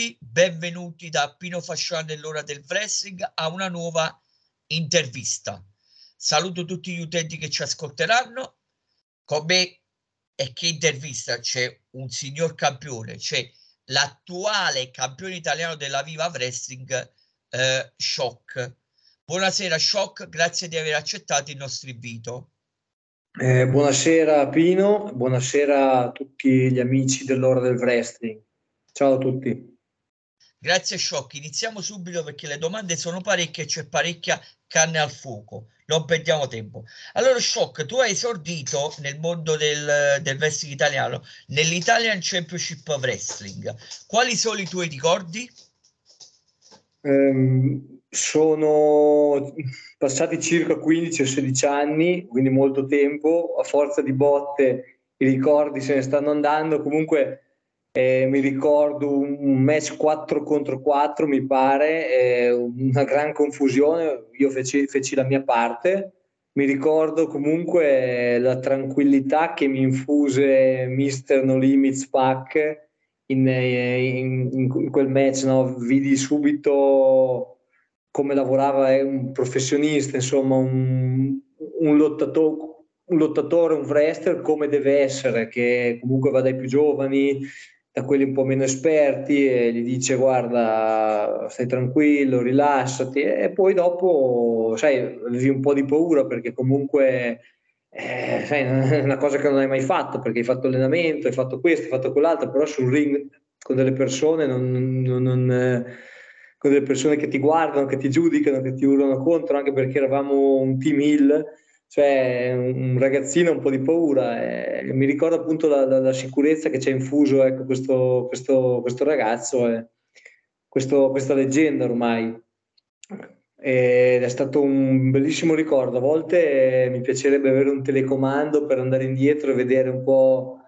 tutti, benvenuti da Pino Fasciano dell'ora del wrestling a una nuova intervista. Saluto tutti gli utenti che ci ascolteranno. Con me e che intervista c'è un signor campione, c'è l'attuale campione italiano della Viva Wrestling, eh, Shock. Buonasera Shock, grazie di aver accettato il nostro invito. Eh, buonasera Pino, buonasera a tutti gli amici dell'ora del wrestling. Ciao a tutti. Grazie Shock, iniziamo subito perché le domande sono parecchie e c'è parecchia carne al fuoco, non perdiamo tempo. Allora Shock, tu hai esordito nel mondo del, del wrestling italiano, nell'Italian Championship Wrestling. Quali sono i tuoi ricordi? Um, sono passati circa 15 o 16 anni, quindi molto tempo, a forza di botte i ricordi se ne stanno andando, comunque eh, mi ricordo un match 4 contro 4 mi pare, eh, una gran confusione, io feci, feci, la mia parte, mi ricordo comunque la tranquillità che mi infuse Mr. No Limits Pack in, in, in quel match, no? vidi subito come lavorava è un professionista, insomma, un, un, lottatore, un lottatore, un wrestler come deve essere, che comunque va dai più giovani, da quelli un po' meno esperti e gli dice guarda stai tranquillo, rilassati. E poi dopo sai avevi un po' di paura perché comunque eh, sai, è una cosa che non hai mai fatto perché hai fatto allenamento, hai fatto questo, hai fatto quell'altro, però sul ring con delle persone non, non, non con delle persone che ti guardano, che ti giudicano, che ti urlano contro, anche perché eravamo un team hill, cioè un ragazzino un po' di paura. E mi ricordo appunto la, la, la sicurezza che ci ha infuso ecco, questo, questo, questo, ragazzo, e questo, questa leggenda ormai. Ed è stato un bellissimo ricordo. A volte mi piacerebbe avere un telecomando per andare indietro e vedere un po'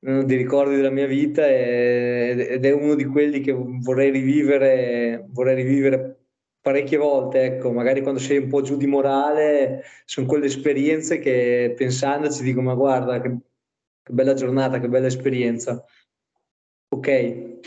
uno dei ricordi della mia vita ed è uno di quelli che vorrei rivivere, vorrei rivivere parecchie volte, ecco, magari quando sei un po' giù di morale, sono quelle esperienze che pensandoci dico ma guarda che, che bella giornata, che bella esperienza. Ok.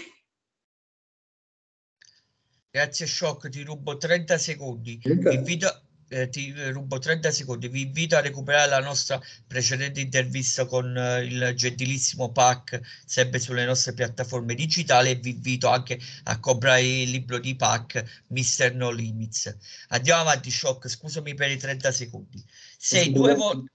Grazie Shock, ti rubo 30 secondi. Invito, eh, ti rubo 30 secondi. Vi invito a recuperare la nostra precedente intervista con eh, il gentilissimo Pac, sempre sulle nostre piattaforme digitali. E vi invito anche a comprare il libro di Pac, Mr. No Limits. Andiamo avanti, Shock. Scusami per i 30 secondi. Sei due, vo-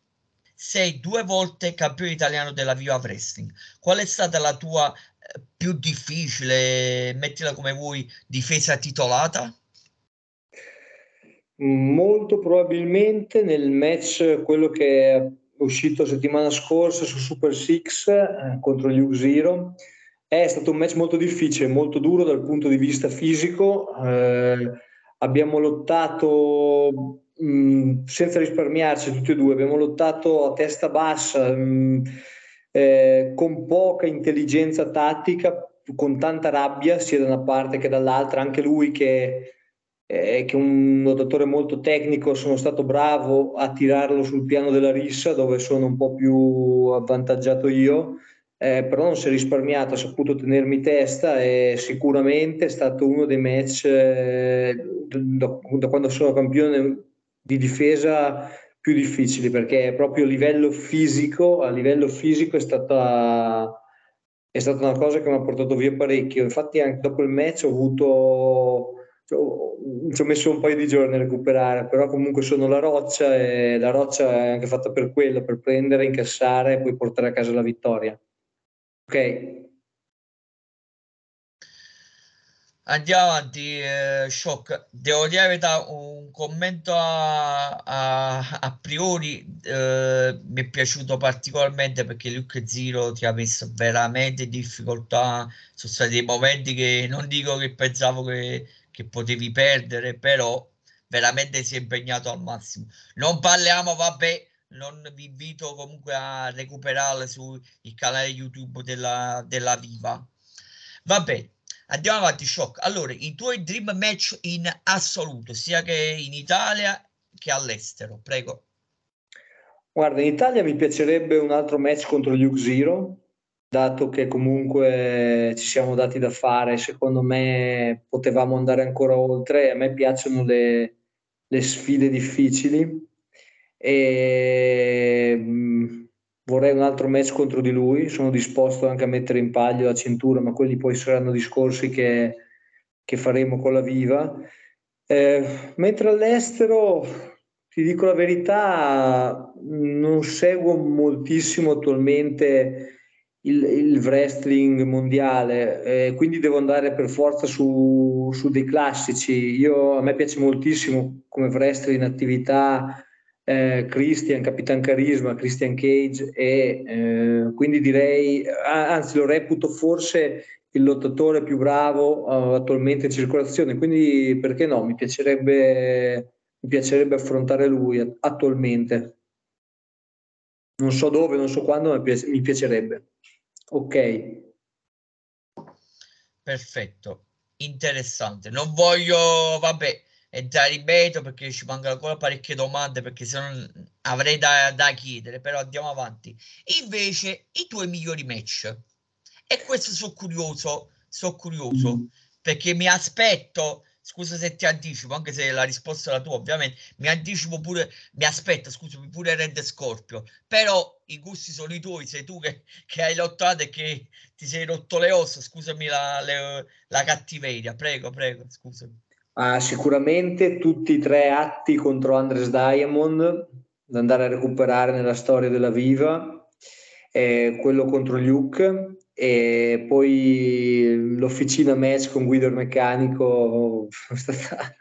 sei due volte campione italiano della Viva Wrestling. Qual è stata la tua eh, più difficile, mettila come vuoi, difesa titolata? Molto probabilmente nel match, quello che è uscito settimana scorsa su Super Six eh, contro gli U-Zero, è stato un match molto difficile, molto duro dal punto di vista fisico. Eh, abbiamo lottato mh, mm, senza risparmiarci tutti e due, abbiamo lottato a testa bassa, mh, mm, eh, con poca intelligenza tattica, con tanta rabbia sia da una parte che dall'altra, anche lui che eh, che un nuotatore molto tecnico, sono stato bravo a tirarlo sul piano della rissa dove sono un po' più avvantaggiato io, eh, però non si è risparmiato, ha saputo tenermi testa e sicuramente è stato uno dei match eh, da, da quando sono campione di difesa più difficili perché proprio a livello fisico, a livello fisico è stata, è stata una cosa che mi ha portato via parecchio. Infatti anche dopo il match ho avuto ci ho messo un paio di giorni a recuperare, però comunque sono la roccia e la roccia è anche fatta per quello, per prendere, incassare e poi portare a casa la vittoria. Ok. Andiamo avanti, eh, Shock. Devo dire da un commento a, a, a priori eh, mi è piaciuto particolarmente perché Luke Zero ti ha messo veramente in difficoltà. Sono stati dei momenti che non dico che pensavo che che potevi perdere, però veramente si è impegnato al massimo. Non parliamo, vabbè, non vi invito comunque a recuperarle sul canale YouTube della, della Viva. Vabbè, andiamo avanti, Shock. Allora, i tuoi dream match in assoluto, sia che in Italia che all'estero, prego. Guarda, in Italia mi piacerebbe un altro match contro gli Zero, dato che comunque ci siamo dati da fare, secondo me potevamo andare ancora oltre. A me piacciono le, le sfide difficili e mm, vorrei un altro match contro di lui. Sono disposto anche a mettere in palio la cintura, ma quelli poi saranno discorsi che, che faremo con la Viva. Eh, mentre all'estero, ti dico la verità, non seguo moltissimo attualmente il, il wrestling mondiale, eh, quindi devo andare per forza su, su dei classici. Io, a me piace moltissimo come wrestler in attività eh, Christian, Capitan Carisma, Christian Cage e eh, quindi direi, anzi lo reputo forse il lottatore più bravo uh, attualmente in circolazione, quindi perché no, mi piacerebbe, mi piacerebbe affrontare lui attualmente. Non so dove, non so quando, ma mi piacerebbe. Ok. Perfetto, interessante. Non voglio, vabbè, e già ripeto perché ci mancano ancora parecchie domande perché se no avrei da, da chiedere, però andiamo avanti. Invece, i tuoi migliori match. E questo sono curioso, sono curioso mm. perché mi aspetto scusa se ti anticipo, anche se la risposta è la tua, ovviamente, mi anticipo pure, mi aspetta, scusami, pure Red Scorpio, però i gusti sono i tuoi, sei tu che, che hai lottato e che ti sei rotto le ossa, scusami la, le, la cattiveria, prego, prego, scusami. Ah, sicuramente tutti i tre atti contro Andres Diamond da andare a recuperare nella storia della Viva, eh, quello contro Luke e poi l'officina match con Guido il meccanico è stata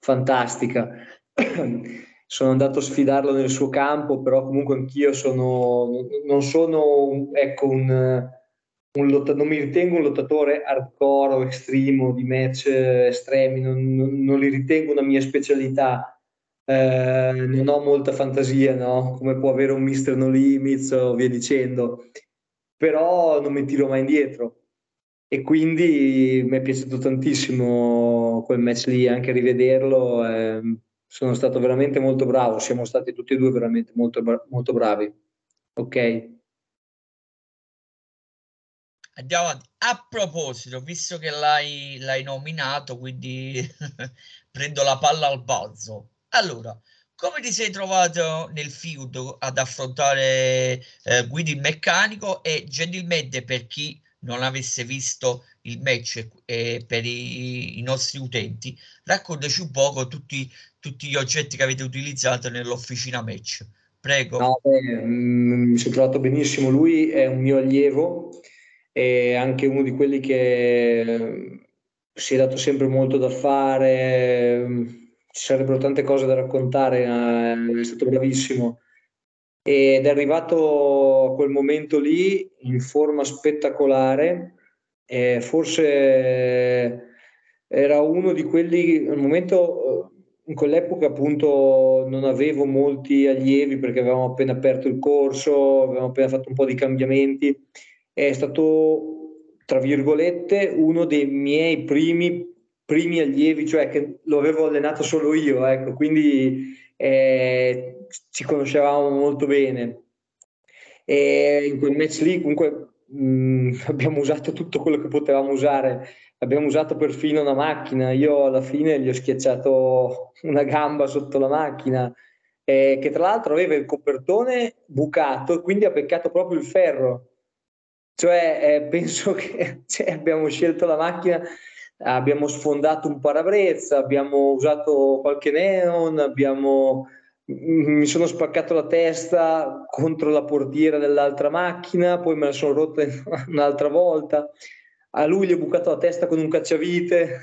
fantastica. sono andato a sfidarlo nel suo campo, però comunque anch'io sono, non sono ecco, un, un lottatore, non mi ritengo un lottatore hardcore o estremo di match estremi, non, non, non li ritengo una mia specialità. Eh, non ho molta fantasia, no? come può avere un Mister No Limits o via dicendo però non mi tiro mai indietro. E quindi mi è piaciuto tantissimo quel match lì, anche rivederlo. Eh, sono stato veramente molto bravo, siamo stati tutti e due veramente molto, molto bravi. Ok. Andiamo avanti. A proposito, visto che l'hai, l'hai nominato, quindi prendo la palla al balzo. Allora, come ti sei trovato nel feud ad affrontare eh, Guidi il meccanico e gentilmente per chi non avesse visto il match e per i, i nostri utenti, raccontaci un poco tutti, tutti, gli oggetti che avete utilizzato nell'officina match. Prego. No, beh, mm, mi sono trovato benissimo. Lui è un mio allievo, è anche uno di quelli che si è dato sempre molto da fare ci sarebbero tante cose da raccontare, eh, è stato bravissimo. Ed è arrivato a quel momento lì in forma spettacolare, e forse era uno di quelli, al momento eh, in quell'epoca appunto non avevo molti allievi perché avevamo appena aperto il corso, avevamo appena fatto un po' di cambiamenti, è stato tra virgolette uno dei miei primi primi allievi, cioè che lo avevo allenato solo io, ecco, quindi eh, ci conoscevamo molto bene. E in quel match lì comunque mh, mm, abbiamo usato tutto quello che potevamo usare, abbiamo usato perfino una macchina, io alla fine gli ho schiacciato una gamba sotto la macchina, eh, che tra l'altro aveva il copertone bucato, quindi ha beccato proprio il ferro. Cioè, eh, penso che cioè, abbiamo scelto la macchina abbiamo sfondato un parabrezza, abbiamo usato qualche neon, abbiamo, mi sono spaccato la testa contro la portiera dell'altra macchina, poi me la sono rotta un'altra volta. A lui gli ho bucato la testa con un cacciavite,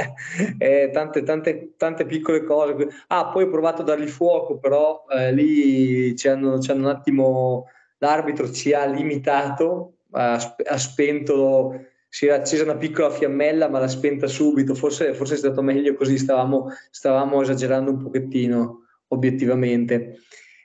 eh, tante, tante, tante piccole cose. Ah, poi ho provato a dargli fuoco, però eh, lì ci hanno, ci hanno un attimo, l'arbitro ci ha limitato, ha, ha spento si era accesa una piccola fiammella ma l'ha spenta subito, forse, forse è stato meglio così, stavamo, stavamo esagerando un pochettino obiettivamente.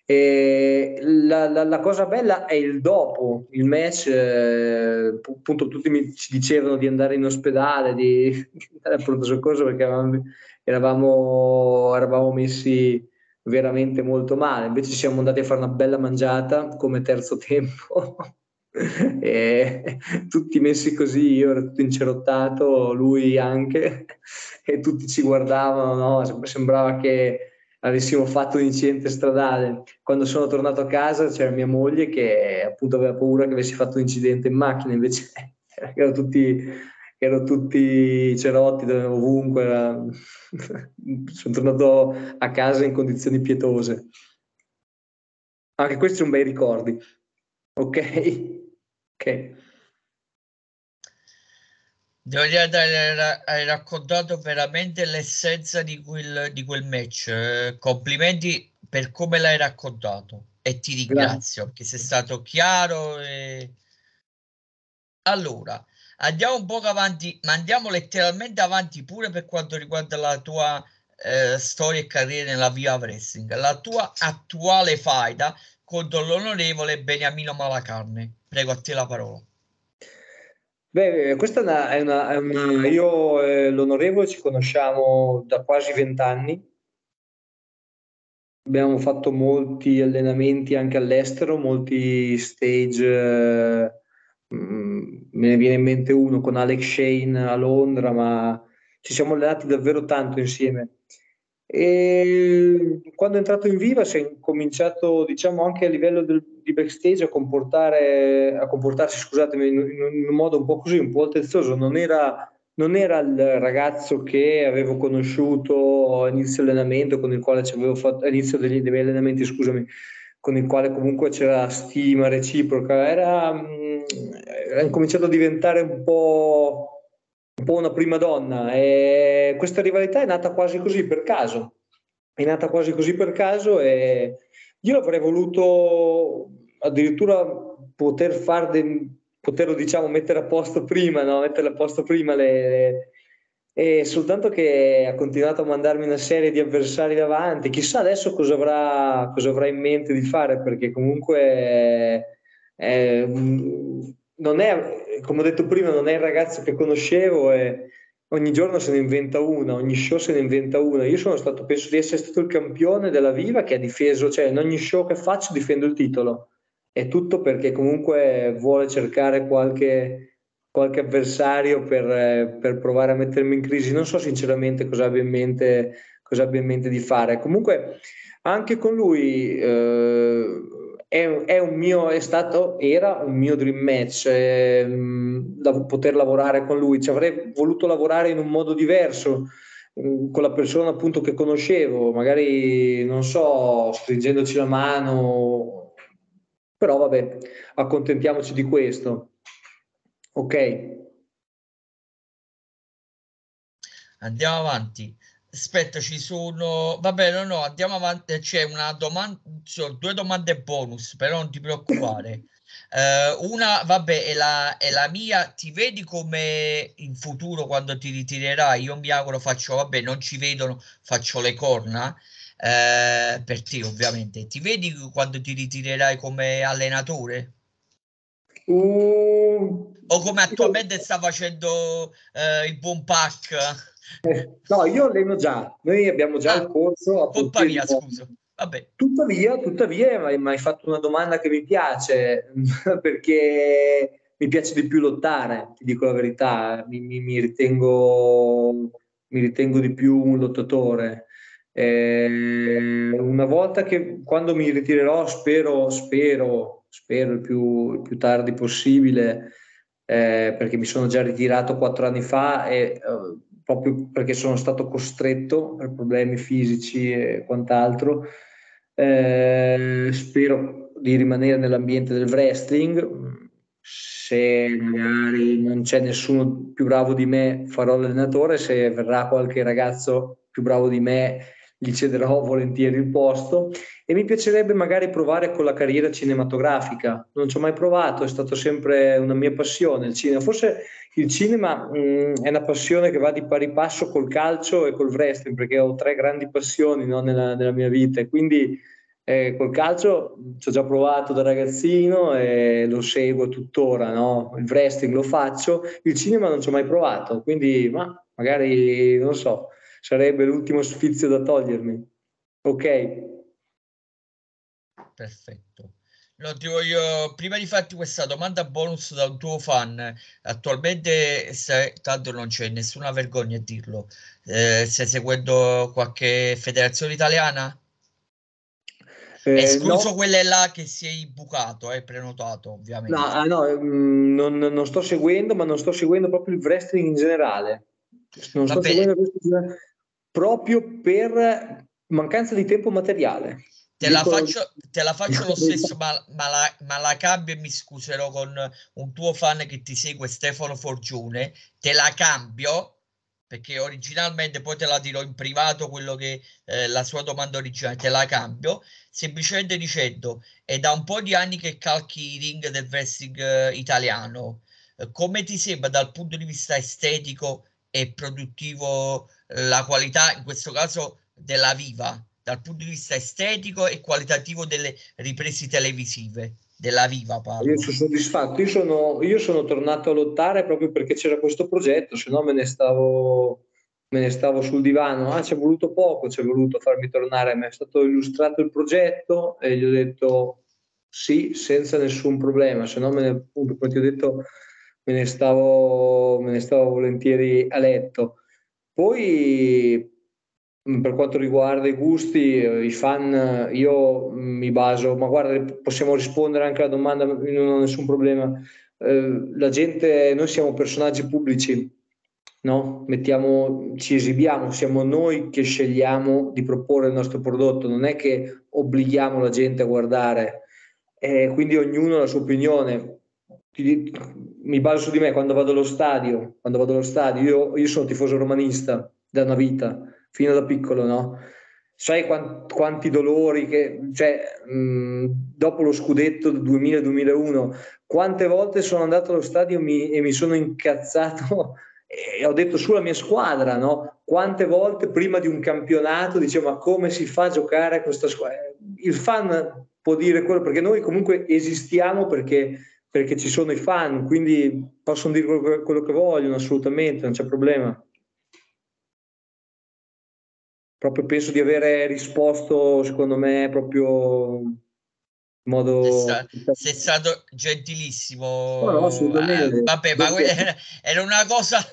La, la, la, cosa bella è il dopo, il match, eh, appunto tutti mi, ci dicevano di andare in ospedale, di, andare al pronto soccorso perché eravamo, eravamo, eravamo messi veramente molto male, invece siamo andati a fare una bella mangiata come terzo tempo e tutti messi così, io ero tutto incerottato, lui anche, e tutti ci guardavano, no? sembrava che avessimo fatto un incidente stradale. Quando sono tornato a casa c'era mia moglie che appunto aveva paura che avessi fatto un incidente in macchina, invece erano tutti, erano tutti cerotti ovunque, era... sono tornato a casa in condizioni pietose. Anche questi sono bei ricordi. Ok? Ok. Devo dire che hai raccontato veramente l'essenza di quel, di quel match. Eh, complimenti per come l'hai raccontato e ti ringrazio Grazie. perché sei stato chiaro. E... Allora, andiamo un po' avanti, ma andiamo letteralmente avanti pure per quanto riguarda la tua eh, storia e carriera nella via wrestling. La tua attuale faida contro l'onorevole Beniamino Malacarne. Prego a te la parola. Beh, questa è una, è una, è una io e l'onorevole ci conosciamo da quasi vent'anni. Abbiamo fatto molti allenamenti anche all'estero, molti stage. Eh, me ne viene in mente uno con Alex Shane a Londra, ma ci siamo allenati davvero tanto insieme. E quando è entrato in Viva si è cominciato, diciamo, anche a livello del, di backstage a, comportare, a comportarsi, scusatemi, in, in, un modo un po' così, un po' altezzoso. Non era, non era il ragazzo che avevo conosciuto a inizio allenamento, con il quale ci avevo fatto, all'inizio degli, degli allenamenti, scusami, con il quale comunque c'era stima reciproca. Era, mh, era incominciato a diventare un po' po' una prima donna e questa rivalità è nata quasi così per caso. È nata quasi così per caso e io avrei voluto addirittura poter far de, poterlo diciamo mettere a posto prima, no? mettere a posto prima le e soltanto che ha continuato a mandarmi una serie di avversari davanti, chissà adesso cosa avrà, cosa avrà in mente di fare, perché comunque è, è, non è, come ho detto prima, non è il ragazzo che conoscevo e ogni giorno se ne inventa una, ogni show se ne inventa una. Io sono stato, penso di essere stato il campione della Viva che ha difeso, cioè in ogni show che faccio difendo il titolo. È tutto perché comunque vuole cercare qualche, qualche avversario per, per, provare a mettermi in crisi. Non so sinceramente cosa abbia in mente, cosa abbia in mente di fare. Comunque anche con lui... Eh, è, è, un mio, è stato, era un mio dream match eh, da poter lavorare con lui. Ci avrei voluto lavorare in un modo diverso con la persona appunto che conoscevo, magari non so, stringendoci la mano, però vabbè, accontentiamoci di questo. Ok. Andiamo avanti. Aspetta, ci sono. Vabbè, no, no, andiamo avanti. C'è una domanda, sono due domande bonus, però non ti preoccupare. Uh, una, vabbè, è la, è la, mia. Ti vedi come in futuro quando ti ritirerai? Io mi auguro, faccio, vabbè, non ci vedono, faccio le corna. Uh, per te, ovviamente. Ti vedi quando ti ritirerai come allenatore? Uh, o come attualmente sta facendo uh, il buon pack? No, io alleno già, noi abbiamo già ah, il corso. A Pomparia, scusa. Vabbè. Tuttavia, tuttavia, mi hai fatto una domanda che mi piace, perché mi piace di più lottare, ti dico la verità, mi, mi, mi, ritengo, mi ritengo di più un lottatore. Eh, una volta che quando mi ritirerò, spero, spero, spero il più, il più tardi possibile, eh, perché mi sono già ritirato quattro anni fa e uh, proprio perché sono stato costretto per problemi fisici e quant'altro. Eh, spero di rimanere nell'ambiente del wrestling. Se magari non c'è nessuno più bravo di me, farò l'allenatore. Se verrà qualche ragazzo più bravo di me, gli cederò volentieri il posto e mi piacerebbe magari provare con la carriera cinematografica. Non ci ho mai provato, è stato sempre una mia passione il cinema. Forse il cinema mh, mm, è una passione che va di pari passo col calcio e col wrestling, perché ho tre grandi passioni no, nella, nella, mia vita quindi eh, col calcio ci ho già provato da ragazzino e lo seguo tuttora, no? il wrestling lo faccio, il cinema non ci ho mai provato, quindi ma, magari non so, sarebbe l'ultimo sfizio da togliermi. Ok. Perfetto. No, ti voglio, prima di farti questa domanda bonus da un tuo fan, attualmente stai, tanto non c'è nessuna vergogna a dirlo, eh, stai seguendo qualche federazione italiana? Eh, Escluso no. quelle là che sei bucato, hai eh, prenotato ovviamente. No, ah, no mm, non, non, sto seguendo, ma non sto seguendo proprio il wrestling in generale. Non sto seguendo proprio per mancanza di tempo materiale. Te la, faccio, te la faccio lo stesso, ma, ma, la, ma, la, cambio e mi scuserò con un tuo fan che ti segue, Stefano Forgione. Te la cambio perché originalmente poi te la dirò in privato quello che eh, la sua domanda originale, te la cambio semplicemente dicendo è da un po' di anni che calchi i ring del wrestling eh, italiano. Eh, come ti sembra dal punto di vista estetico e produttivo la qualità, in questo caso della Viva? Dal punto di vista estetico e qualitativo delle riprese televisive della Viva parlo. Io sono soddisfatto, io sono, io sono tornato a lottare proprio perché c'era questo progetto, se no me ne stavo me ne stavo sul divano, ah, ci è voluto poco, ci è voluto farmi tornare, mi è stato illustrato il progetto e gli ho detto sì, senza nessun problema, se no me ne, appunto, come ti ho detto, me ne stavo, me ne stavo volentieri a letto. Poi per quanto riguarda i gusti, i fan, io mi baso, ma guarda, possiamo rispondere anche alla domanda, non ho nessun problema. Eh, la gente, noi siamo personaggi pubblici, no? Mettiamo, ci esibiamo, siamo noi che scegliamo di proporre il nostro prodotto, non è che obblighiamo la gente a guardare, eh, quindi ognuno ha la sua opinione. Mi baso su di me quando vado allo stadio, quando vado allo stadio, io, io sono tifoso romanista da una vita fino da piccolo, no? Sai quanti, quanti dolori che, cioè, mh, dopo lo scudetto del 2000-2001, quante volte sono andato allo stadio mi, e mi sono incazzato e ho detto sulla mia squadra, no? Quante volte prima di un campionato dicevo ma come si fa a giocare questa squadra? Il fan può dire quello perché noi comunque esistiamo perché, perché ci sono i fan, quindi possono dire quello che vogliono assolutamente, non c'è problema proprio penso di avere risposto, secondo me, proprio in modo... Sei stato, gentilissimo. No, no, assolutamente. Eh, vabbè, ma era una cosa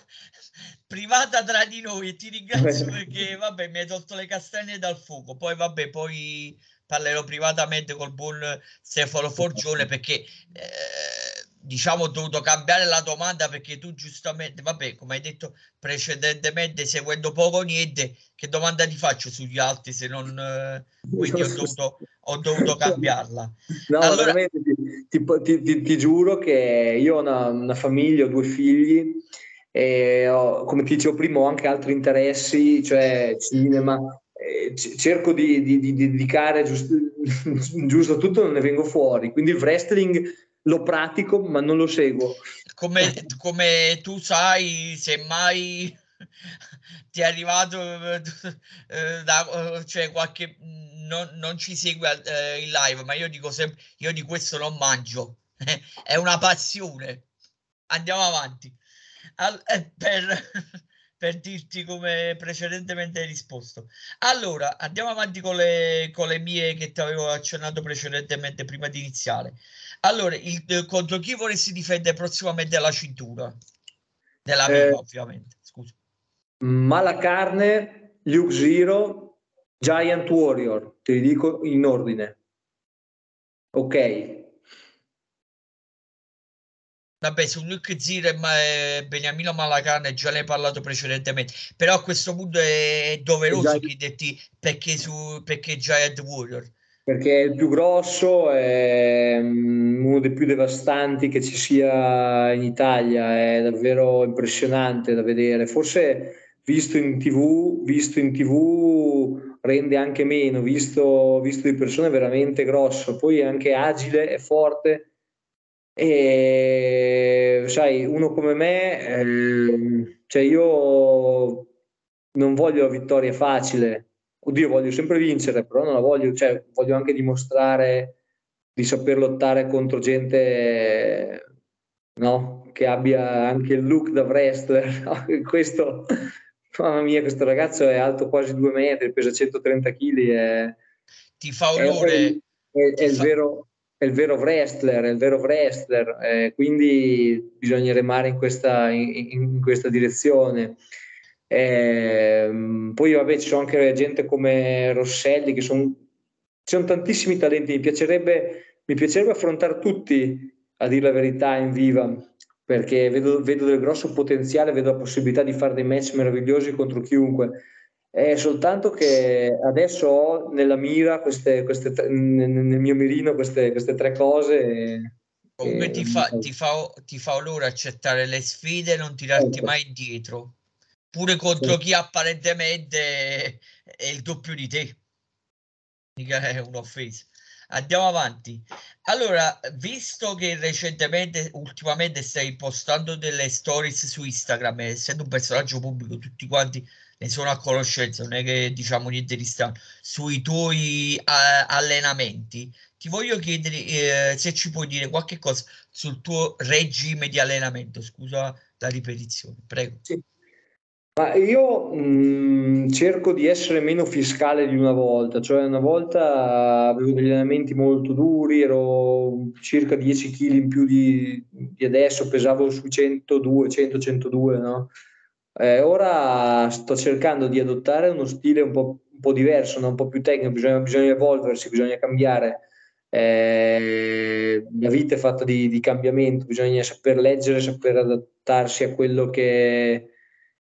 privata tra di noi e ti ringrazio perché, vabbè, mi hai tolto le castagne dal fuoco. Poi, vabbè, poi parlerò privatamente col buon Stefano Forgione perché... Eh, diciamo, ho dovuto cambiare la domanda perché tu giustamente, vabbè, come hai detto precedentemente, seguendo poco o niente, che domanda ti faccio sugli altri se non... Eh, quindi ho dovuto, ho dovuto cambiarla. No, allora... veramente ti, ti, ti, ti, giuro che io ho una, una famiglia, ho due figli e ho, come ti dicevo prima ho anche altri interessi, cioè cinema, cerco di, di, di, dedicare giusto, giusto tutto, non ne vengo fuori. Quindi il wrestling lo pratico ma non lo seguo. Come, come tu sai, semmai ti è arrivato eh, da cioè qualche non, non ci segue eh, in live, ma io dico sempre io di questo non mangio, è una passione. Andiamo avanti. All, eh, per, per dirti come precedentemente hai risposto. Allora, andiamo avanti con le, con le mie che ti avevo accennato precedentemente prima di iniziare. Allora, il, contro chi vorresti difendere prossimamente la cintura? Della eh, viva, ovviamente. Scusa. Malacarne, Luke Zero, Giant Warrior, te li dico in ordine. Ok. Vabbè, su Luke Zero e Beniamino Malacarne già ne hai parlato precedentemente, però a questo punto è doveroso chiederti perché, su, perché Giant Warrior. Perché è il più grosso, è mm, uno dei più devastanti che ci sia in Italia, è davvero impressionante da vedere. Forse visto in tv, visto in tv rende anche meno, visto, visto di persone veramente grosso, poi è anche agile, è forte e sai, uno come me, eh, cioè io non voglio la vittoria facile, oddio, voglio sempre vincere, però non la voglio, cioè, voglio anche dimostrare di saper lottare contro gente no? che abbia anche il look da wrestler. No? Questo, mamma mia, questo ragazzo è alto quasi due metri, pesa 130 kg. È, Ti fa onore. È, è, è, il, vero, è il vero wrestler, è il vero wrestler, eh, quindi bisogna remare in questa, in, in questa direzione. Eh, poi vabbè ci sono anche gente come Rosselli che sono, ci sono tantissimi talenti, mi piacerebbe, mi piacerebbe affrontare tutti a dire la verità in viva perché vedo, vedo del grosso potenziale, vedo la possibilità di fare dei match meravigliosi contro chiunque. È soltanto che adesso ho nella mira queste, queste nel mio mirino queste, queste tre cose. Comunque ti fa, ti, fa, ti fa onore accettare le sfide e non tirarti certo. mai indietro, pure contro sì. chi apparentemente è il doppio di te. Mica è un'offesa. Andiamo avanti. Allora, visto che recentemente, ultimamente stai postando delle stories su Instagram, essendo un personaggio pubblico, tutti quanti ne sono a conoscenza, non è che diciamo niente di strano, sui tuoi uh, allenamenti, ti voglio chiedere uh, se ci puoi dire qualche cosa sul tuo regime di allenamento. Scusa la ripetizione, prego. Sì. Ma io mh, cerco di essere meno fiscale di una volta, cioè una volta avevo degli allenamenti molto duri, ero circa 10 kg in più di, di adesso, pesavo sui 102, 100, 102, no? Eh, ora sto cercando di adottare uno stile un po', un po diverso, no? un po' più tecnico, bisogna, bisogna evolversi, bisogna cambiare. Eh, la vita è fatta di, di cambiamento, bisogna saper leggere, saper adattarsi a quello che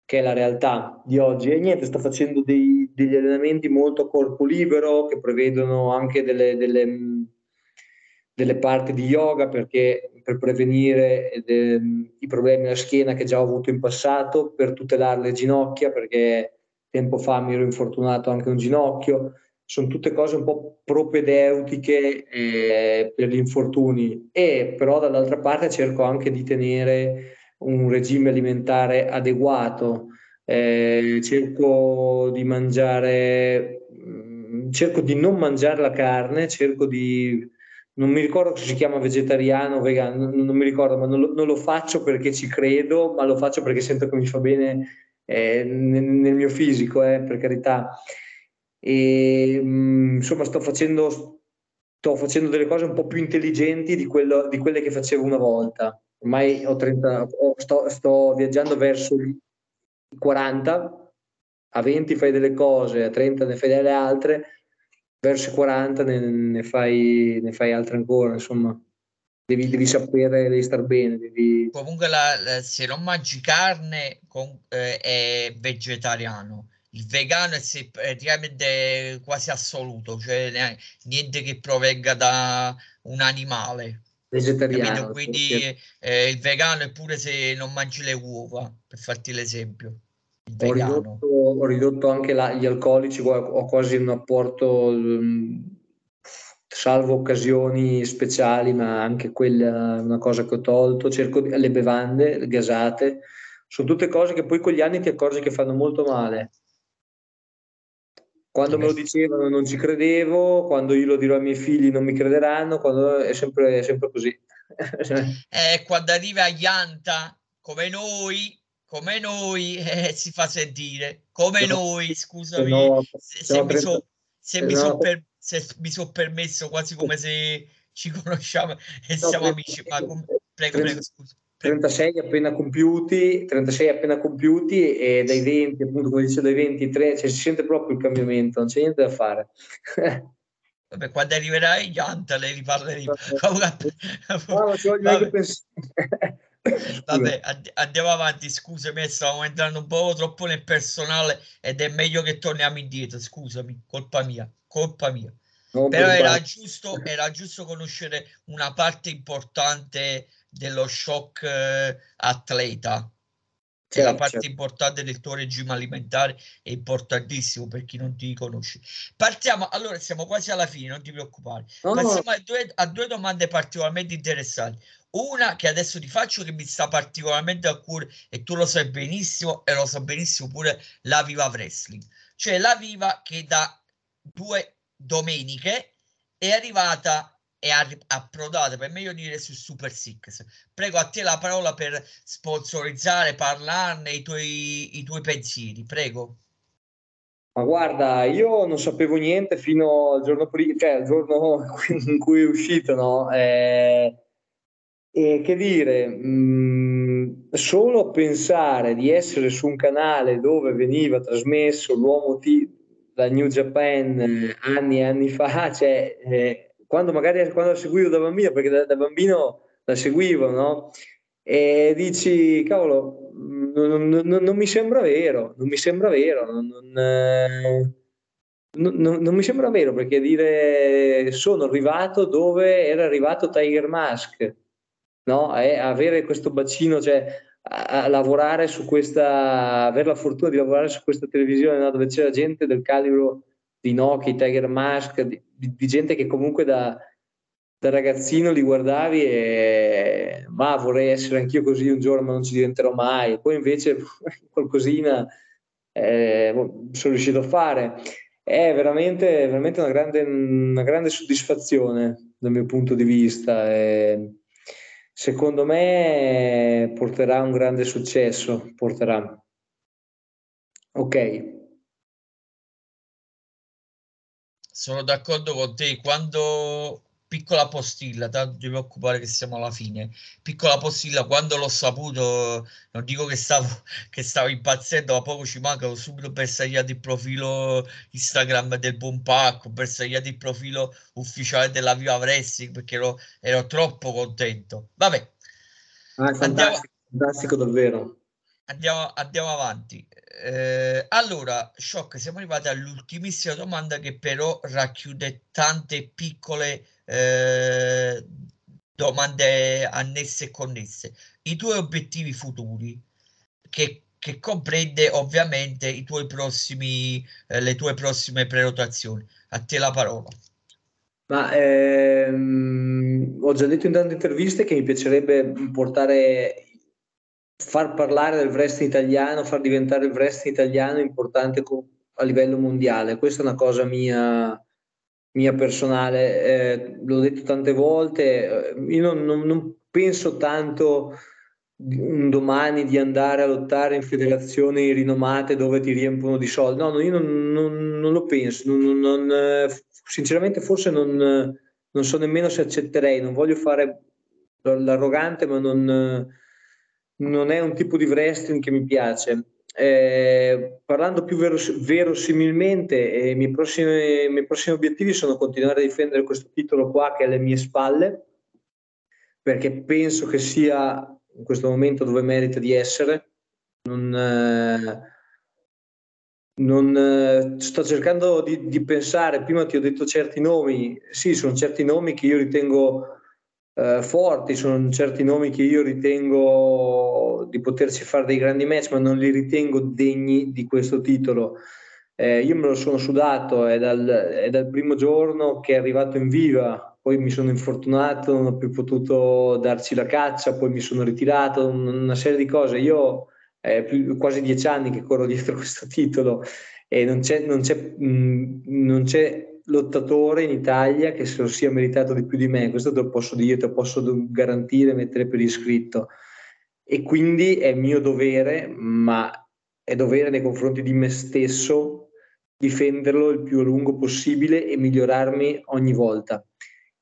che è la realtà di oggi. E niente, sto facendo dei, degli allenamenti molto a corpo libero che prevedono anche delle, delle, delle parti di yoga perché per prevenire de, i problemi alla schiena che già ho avuto in passato, per tutelare le ginocchia perché tempo fa mi ero infortunato anche un ginocchio. Sono tutte cose un po' propedeutiche eh, per gli infortuni e però dall'altra parte cerco anche di tenere un regime alimentare adeguato, eh, cerco di mangiare, mm, cerco di non mangiare la carne, cerco di, non mi ricordo se si chiama vegetariano o vegano, non, non mi ricordo, ma non lo, non lo, faccio perché ci credo, ma lo faccio perché sento che mi fa bene eh, nel, nel, mio fisico, eh, per carità. E, mh, mm, insomma, sto facendo, sto facendo delle cose un po' più intelligenti di, quello, di quelle che facevo una volta ormai ho 30, sto, sto, viaggiando verso i 40, a 20 fai delle cose, a 30 ne fai delle altre, verso i 40 ne, ne, fai, ne fai altre ancora, insomma. Devi, devi sapere, devi star bene. Devi... Comunque, la, la, se non mangi carne con, eh, è vegetariano. Il vegano è praticamente quasi assoluto, cioè niente che provenga da un animale vegetariano. Quindi eh, il vegano è pure se non mangi le uova, per farti l'esempio. Ho ridotto, ho ridotto, anche la, gli alcolici, ho quasi un apporto, um, salvo occasioni speciali, ma anche quella è una cosa che ho tolto. Cerco le bevande le gasate, sono tutte cose che poi con gli anni ti accorgi che fanno molto male. Quando me lo dicevano non ci credevo, quando io lo dirò ai miei figli non mi crederanno, quando è sempre, è sempre così. eh, quando arriva Ianta, come noi, come noi, eh, si fa sentire, come no, noi, scusami, no, se, se, mi so, se, mi so per, se, mi so, permesso, quasi come se ci conosciamo e siamo amici, ma com- prego, prego, scusa. 36 appena compiuti, 36 appena compiuti e dai 20, appunto come dicevo, dai 23, cioè si sente proprio il cambiamento, non c'è niente da fare. Vabbè, quando arriverai Gianta le riparleremo. Vabbè, andiamo avanti, scusami, stavamo entrando un po' troppo nel personale ed è meglio che torniamo indietro, scusami, colpa mia, colpa mia. Non Però era giusto, era giusto conoscere una parte importante dello shock eh, atleta. Che certo, la parte certo. importante del tuo regime alimentare è importantissimo per chi non ti conosce. Partiamo, allora siamo quasi alla fine, non ti preoccupare. No, Passiamo no. A, due, a due domande particolarmente interessanti. Una che adesso ti faccio che mi sta particolarmente a cuore e tu lo sai benissimo e lo sa benissimo pure la Viva Wrestling. Cioè la Viva che da due domeniche è arrivata è approdata, per meglio dire, su Super Six. Prego a te la parola per sponsorizzare, parlarne i tuoi, i tuoi pensieri, prego. Ma guarda, io non sapevo niente fino al giorno, prima, cioè al giorno in cui è uscito, no? Eh, e che dire, mh, mm, solo pensare di essere su un canale dove veniva trasmesso l'uomo T da New Japan eh, anni e anni fa, cioè, eh, quando magari quando la seguivo da bambino, perché da, da bambino la seguivo, no? E dici, cavolo, non, non, non, mi sembra vero, non mi sembra vero, non, eh, non, mi sembra vero perché dire sono arrivato dove era arrivato Tiger Mask, no? E avere questo bacino, cioè a, lavorare su questa, avere la fortuna di lavorare su questa televisione no? dove c'era gente del calibro di Nokia, Tiger Mask, di, di, di gente che comunque da, da ragazzino li guardavi e ma vorrei essere anch'io così un giorno ma non ci diventerò mai poi invece qualcosina eh, boh, sono riuscito a fare è veramente, veramente una, grande, una grande soddisfazione dal mio punto di vista e secondo me porterà un grande successo porterà. Ok. Sono d'accordo con te. Quando piccola postilla, tanto ti preoccupare che siamo alla fine. Piccola postilla, quando l'ho saputo, non dico che stavo, che stavo impazzendo, ma poco ci manca, ho subito bersagliato il profilo Instagram del Buon Pacco, bersagliato il profilo ufficiale della Viva Wrestling perché ero, ero troppo contento. Vabbè. Ah, fantastico, andiamo, fantastico davvero. Andiamo, andiamo avanti. Eh, allora, Shock, siamo arrivati all'ultimissima domanda che però racchiude tante piccole eh, domande annesse e connesse. I tuoi obiettivi futuri, che, che comprende ovviamente i tuoi prossimi, eh, le tue prossime prenotazioni. A te la parola. Ma ehm, ho già detto in tante interviste che mi piacerebbe portare, far parlare del wrestling italiano, far diventare il wrestling italiano importante a livello mondiale. Questa è una cosa mia mia personale, eh, l'ho detto tante volte, eh, io non, non, non, penso tanto un domani di andare a lottare in federazioni rinomate dove ti riempiono di soldi, no, io non, non, lo penso, eh, sinceramente forse non, so nemmeno se accetterei, non voglio fare l'arrogante, ma non, non è un tipo di wrestling che mi piace eh, parlando più veros- verosimilmente, eh, i, miei prossimi, i, miei prossimi, obiettivi sono continuare a difendere questo titolo qua che è alle mie spalle, perché penso che sia in questo momento dove merita di essere. Non, eh, non eh, sto cercando di, di, pensare, prima ti ho detto certi nomi, sì, sono certi nomi che io ritengo eh, forti, sono certi nomi che io ritengo di poterci fare dei grandi match, ma non li ritengo degni di questo titolo. Eh, io me lo sono sudato, è dal, è dal, primo giorno che è arrivato in viva, poi mi sono infortunato, non ho più potuto darci la caccia, poi mi sono ritirato, una serie di cose. Io è più, quasi dieci anni che corro dietro questo titolo e non c'è, non c'è, mh, non c'è lottatore in Italia che se lo sia meritato di più di me, questo te lo posso dire, te lo posso garantire, mettere per iscritto. E quindi è mio dovere, ma è dovere nei confronti di me stesso difenderlo il più a lungo possibile e migliorarmi ogni volta.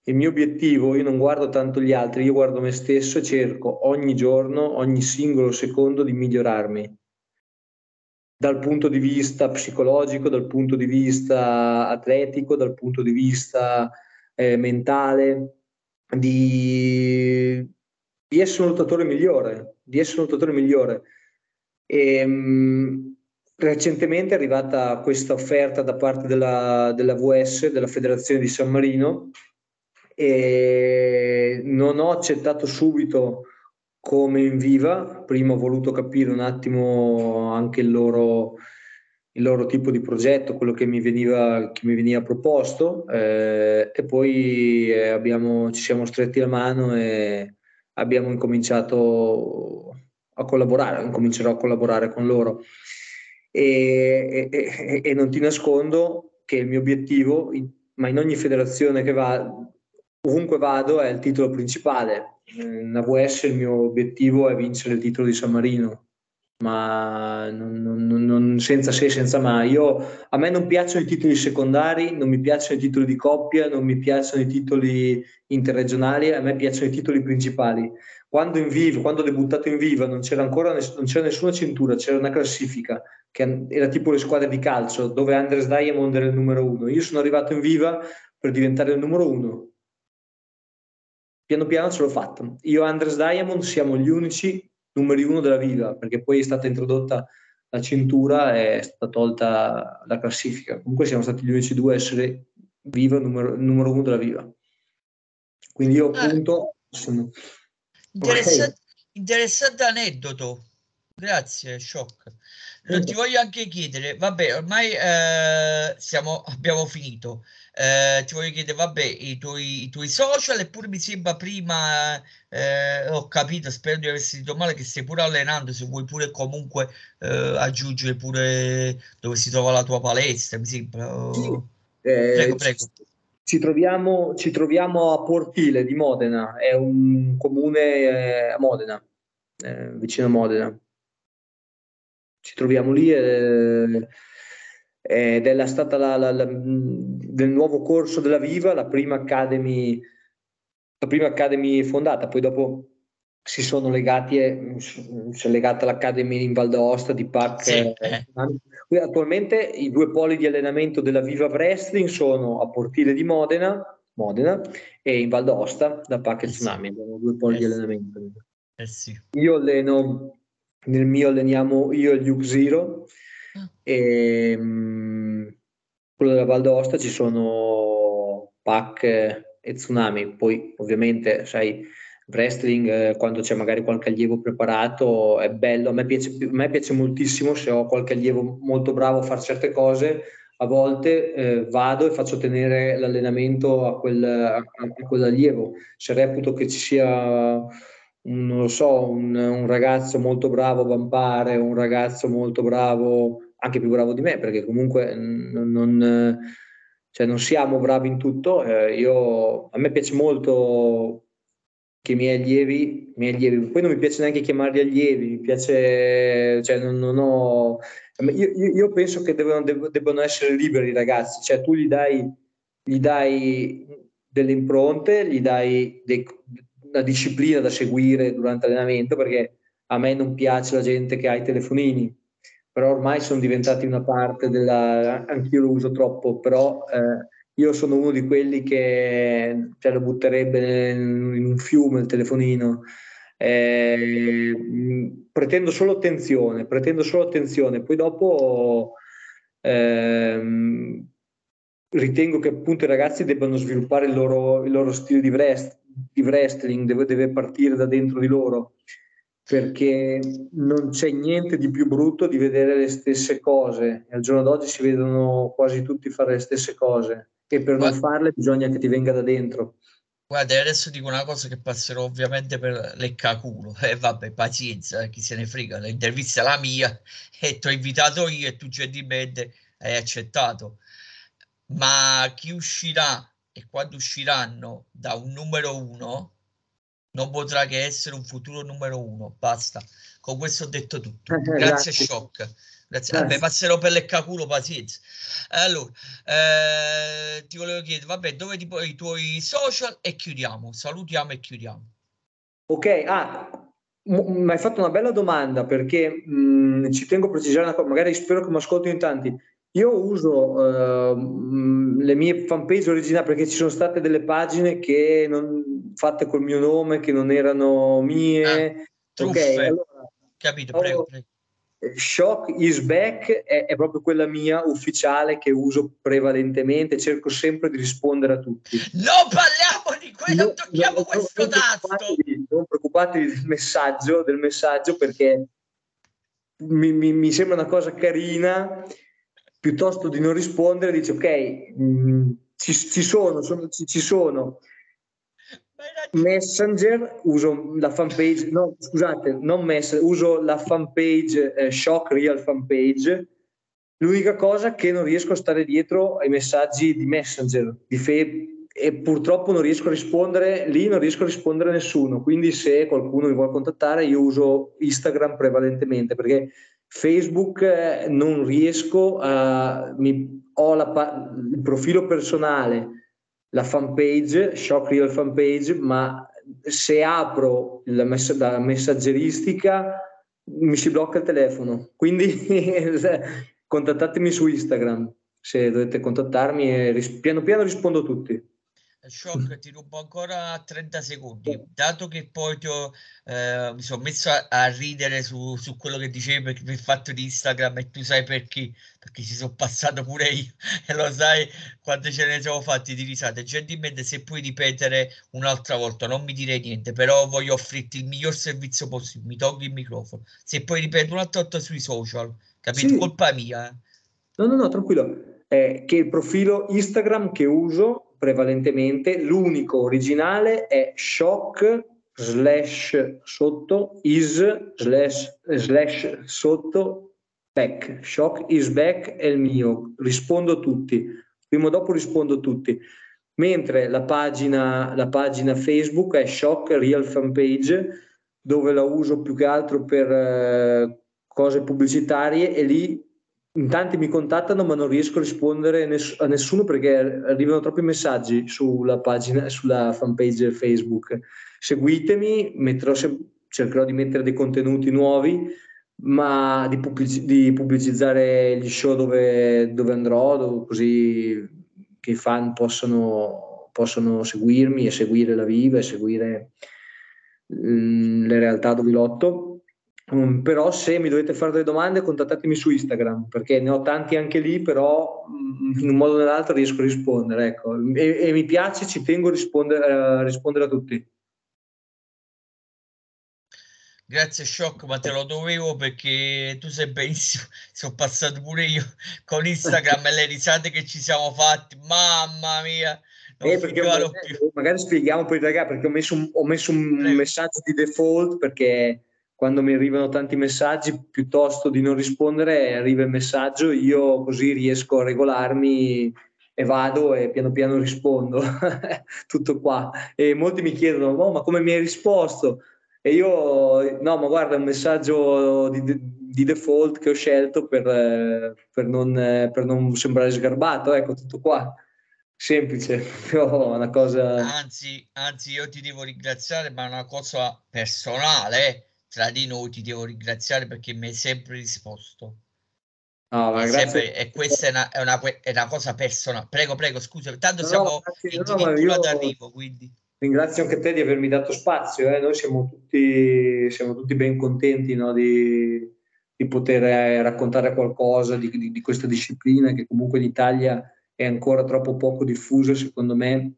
Il mio obiettivo, io non guardo tanto gli altri, io guardo me stesso e cerco ogni giorno, ogni singolo secondo di migliorarmi dal punto di vista psicologico, dal punto di vista atletico, dal punto di vista eh, mentale, di, di, essere un lottatore migliore, di essere un lottatore migliore. E, mh, recentemente è arrivata questa offerta da parte della, della VS, della Federazione di San Marino, e non ho accettato subito come in Viva, prima ho voluto capire un attimo anche il loro, il loro tipo di progetto, quello che mi veniva, che mi veniva proposto eh, e poi eh, abbiamo, ci siamo stretti la mano e abbiamo incominciato a collaborare, incomincerò a collaborare con loro. E, e, e non ti nascondo che il mio obiettivo, ma in ogni federazione che va, ovunque vado, è il titolo principale in AWS il mio obiettivo è vincere il titolo di San Marino. ma non, non, non, senza se, senza ma. Io, a me non piacciono i titoli secondari, non mi piacciono i titoli di coppia, non mi piacciono i titoli interregionali, a me piacciono i titoli principali. Quando in Viva, quando ho debuttato in Viva, non c'era ancora ness- non c'era nessuna cintura, c'era una classifica che era tipo le squadre di calcio, dove Andres Diamond era il numero uno. Io sono arrivato in Viva per diventare il numero uno. Piano piano ce l'ho fatto. Io e Andres Diamond siamo gli unici numeri uno della Viva, perché poi è stata introdotta la cintura e è stata tolta la classifica. Comunque siamo stati gli unici due a essere Viva, numero, numero uno della Viva. Quindi io ah. appunto... Sono... Interessante, okay. interessante aneddoto. Grazie, Shock. Non ti voglio anche chiedere, vabbè, ormai eh, siamo, abbiamo finito. Eh, ti voglio chiedere, vabbè, i tuoi, i tuoi social, eppure mi sembra prima, eh, ho capito, spero di aver sentito male, che stai pure allenando, se vuoi pure comunque eh, aggiungere pure dove si trova la tua palestra, mi sembra. Sì. Eh, prego, prego. Ci troviamo, ci troviamo, a Portile di Modena, è un comune eh, a Modena, vicino a Modena ci troviamo lì eh, ed è stata la, la, la, del nuovo corso della Viva, la prima Academy, la prima Academy fondata, poi dopo si sono legati, eh, si è legata l'Academy in Val d'Aosta di PAC. Sì, eh. Attualmente i due poli di allenamento della Viva Wrestling sono a Portile di Modena, Modena e in Val d'Aosta da PAC e Tsunami, abbiamo due poli di allenamento. Eh sì. Io alleno nel mio alleniamo io e Luke Zero. E um, quello della Val d'Osta ci sono Pac e Tsunami. Poi ovviamente sai wrestling eh, quando c'è magari qualche allievo preparato è bello. A me, piace, a me piace moltissimo se ho qualche allievo molto bravo a fare certe cose. A volte eh, vado e faccio tenere l'allenamento a, quel, a, a quell'allievo. Se reputo che ci sia non lo so, un, un, ragazzo molto bravo a vampare, un ragazzo molto bravo, anche più bravo di me, perché comunque non, non, cioè non siamo bravi in tutto. Eh, io, a me piace molto che i miei allievi, miei allievi, poi non mi piace neanche chiamarli allievi, mi piace, cioè non, non ho, io, io, penso che devono, debbano essere liberi i ragazzi, cioè tu gli dai, gli dai delle impronte, gli dai dei, una disciplina da seguire durante l'allenamento perché a me non piace la gente che ha i telefonini, però ormai sono diventati una parte della... anch'io lo uso troppo, però eh, io sono uno di quelli che cioè, lo butterebbe in un fiume il telefonino. Eh, pretendo solo attenzione, pretendo solo attenzione, poi dopo ehm, ritengo che appunto i ragazzi debbano sviluppare il loro, il loro stile di, wrest, di wrestling, deve, deve, partire da dentro di loro, perché non c'è niente di più brutto di vedere le stesse cose. E al giorno d'oggi si vedono quasi tutti fare le stesse cose e per non farle bisogna che ti venga da dentro. Guarda, adesso dico una cosa che passerò ovviamente per leccaculo. E eh, vabbè, pazienza, chi se ne frega. L'intervista è la mia e ti ho invitato io e tu gentilmente hai accettato ma chi uscirà e quando usciranno da un numero uno non potrà che essere un futuro numero uno. Basta. Con questo ho detto tutto. Grazie, Grazie. Shock. Grazie. Vabbè, passerò per leccaculo, pazienza. Allora, eh, ti volevo chiedere, vabbè, dove ti poi i tuoi social e chiudiamo. Salutiamo e chiudiamo. Ok, ah, mi hai fatto una bella domanda perché mh, ci tengo a precisare una cosa, magari spero che mi ascolti in tanti. Io uso uh, le mie fanpage originali perché ci sono state delle pagine che non, fatte col mio nome che non erano mie. Ah, ok, allora, capito, prego, prego. Shock is back è, è, proprio quella mia ufficiale che uso prevalentemente, cerco sempre di rispondere a tutti. Non parliamo di quello, non tocchiamo no, questo non. Preoccupatevi, non preoccupatevi del messaggio, del messaggio perché mi, mi, mi sembra una cosa carina piuttosto di non rispondere dice ok, mh, mm, ci, ci, sono, sono ci, ci, sono. Messenger, uso la fanpage, no scusate, non Messenger, uso la fanpage eh, Shock Real Fanpage. L'unica cosa che non riesco a stare dietro ai messaggi di Messenger, di Fe- e purtroppo non riesco a rispondere, lì non riesco a rispondere a nessuno, quindi se qualcuno mi vuole contattare io uso Instagram prevalentemente perché Facebook eh, non riesco a... Mi, ho la, il profilo personale, la fanpage, Shock Real Fanpage, ma se apro la, mess- la messaggeristica mi si blocca il telefono, quindi contattatemi su Instagram se dovete contattarmi e ris- piano piano rispondo a tutti. Shock, ti rubo ancora 30 secondi. Dato che poi ti ho, eh, mi sono messo a, a ridere su, su, quello che dicevi perché per il fatto di Instagram e tu sai perché, perché ci sono passato pure io e lo sai quando ce ne siamo fatti di risate. Gentilmente, se puoi ripetere un'altra volta, non mi dire niente, però voglio offrirti il miglior servizio possibile. Mi tolgo il microfono. Se poi ripeto un'altra volta sui social, capito? Sì. Colpa mia. Eh. No, no, no, tranquillo. Eh, che il profilo Instagram che uso prevalentemente. L'unico originale è shock slash sotto is slash, slash sotto back. Shock is back è il mio. Rispondo tutti. Prima o dopo rispondo tutti. Mentre la pagina, la pagina Facebook è Shock Real Fan Page, dove la uso più che altro per eh, cose pubblicitarie e lì in tanti mi contattano ma non riesco a rispondere a nessuno perché arrivano troppi messaggi sulla pagina, sulla fanpage Facebook. Seguitemi, se- cercherò di mettere dei contenuti nuovi, ma di, pubblic- di pubblicizzare gli show dove, dove andrò, dove, così che i fan possano, possano seguirmi e seguire la Viva e seguire mh, mm, le realtà dove lotto Um, però se mi dovete fare delle domande contattatemi su Instagram perché ne ho tanti anche lì però um, in un modo o nell'altro riesco a rispondere ecco. e, e, mi piace, ci tengo a rispondere, a rispondere a tutti. Grazie Shock, ma te lo dovevo perché tu sai benissimo, sono passato pure io con Instagram e le risate che ci siamo fatti, mamma mia, eh, magari, magari, spieghiamo poi ragazzi perché ho messo un, ho messo un messaggio di default perché quando mi arrivano tanti messaggi, piuttosto di non rispondere, arriva il messaggio, io così riesco a regolarmi e vado e piano piano rispondo. Tutto qua. E molti mi chiedono, oh, ma come mi hai risposto? E io, no, ma guarda, è un messaggio di, di default che ho scelto per, per, non, per non sembrare sgarbato, ecco, tutto qua semplice, una cosa... Anzi, anzi, io ti devo ringraziare, ma è una cosa personale, tra di noi ti devo ringraziare perché mi hai sempre risposto. No, ma sempre, e questa è una, è, una, è una, cosa personale. Prego, prego, scusa, tanto no, siamo addirittura no, d'arrivo, quindi. Ringrazio anche te di avermi dato spazio, eh. noi siamo tutti, siamo tutti ben contenti no, di, di, poter eh, raccontare qualcosa di, di, di, questa disciplina che comunque in Italia è ancora troppo poco diffusa secondo me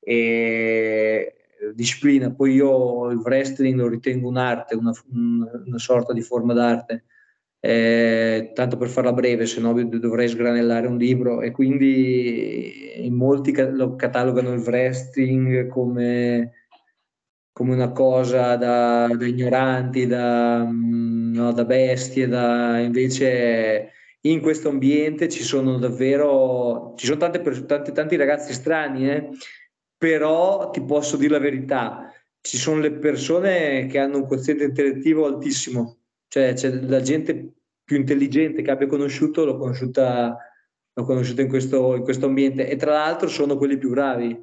e, disciplina. Poi io il wrestling lo ritengo un'arte, una, una sorta di forma d'arte. Eh, tanto per farla breve, se no dovrei sgranellare un libro e quindi in molti lo catalogano il wrestling come, come una cosa da, da ignoranti, da, no, da bestie, da, invece in questo ambiente ci sono davvero ci sono tante, tanti, tanti ragazzi strani eh, però ti posso dire la verità, ci sono le persone che hanno un quoziente intellettivo altissimo, cioè c'è la gente più intelligente che abbia conosciuto, l'ho conosciuta, l'ho conosciuta in, questo, in questo ambiente e tra l'altro sono quelli più bravi.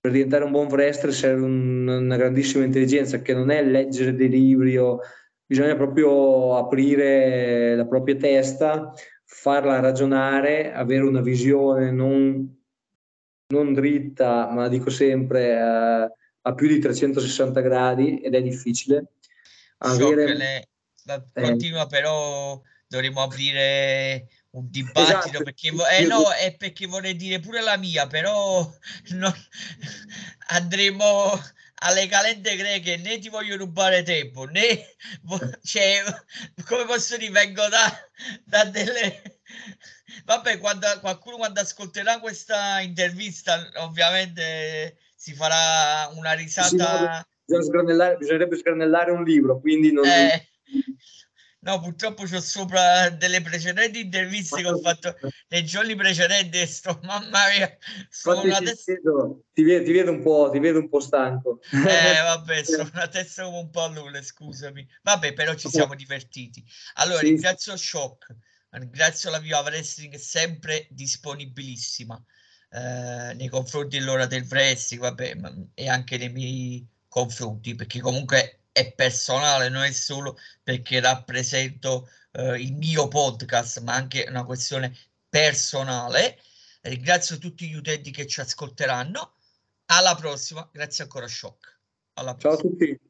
Per diventare un buon wrestler serve un, una grandissima intelligenza che non è leggere dei libri o bisogna proprio aprire la propria testa, farla ragionare, avere una visione non non dritta, ma dico sempre eh, a più di 360 gradi ed è difficile. Avere... Le... Eh. Continua però dovremmo aprire un dibattito esatto. perché eh, no, è perché vorrei dire pure la mia, però no, andremo alle calende greche né ti voglio rubare tempo né cioè, come posso dire vengo da, da delle Vabbè, quando, qualcuno quando ascolterà questa intervista, ovviamente si farà una risata. Sì, no, bisognerebbe sgranellare un libro, quindi non. Eh, No, purtroppo c'ho sopra delle precedenti interviste che ho fatto nei giorni precedenti e sto, mamma mia, sto una testa... ti, vedo, ti, vedo, un po', ti vedo un po' stanco. Eh, vabbè, sono una testa come un po' all'ule, scusami. Vabbè, però ci siamo divertiti. Allora, sì. ringrazio Shock, ringrazio la Viva Wrestling, sempre disponibilissima eh, nei confronti dell'ora del wrestling, vabbè, e anche nei miei confronti, perché comunque è personale, non è solo perché rappresento eh, il mio podcast, ma anche una questione personale. Ringrazio tutti gli utenti che ci ascolteranno. Alla prossima, grazie ancora Shock. Alla Ciao a tutti.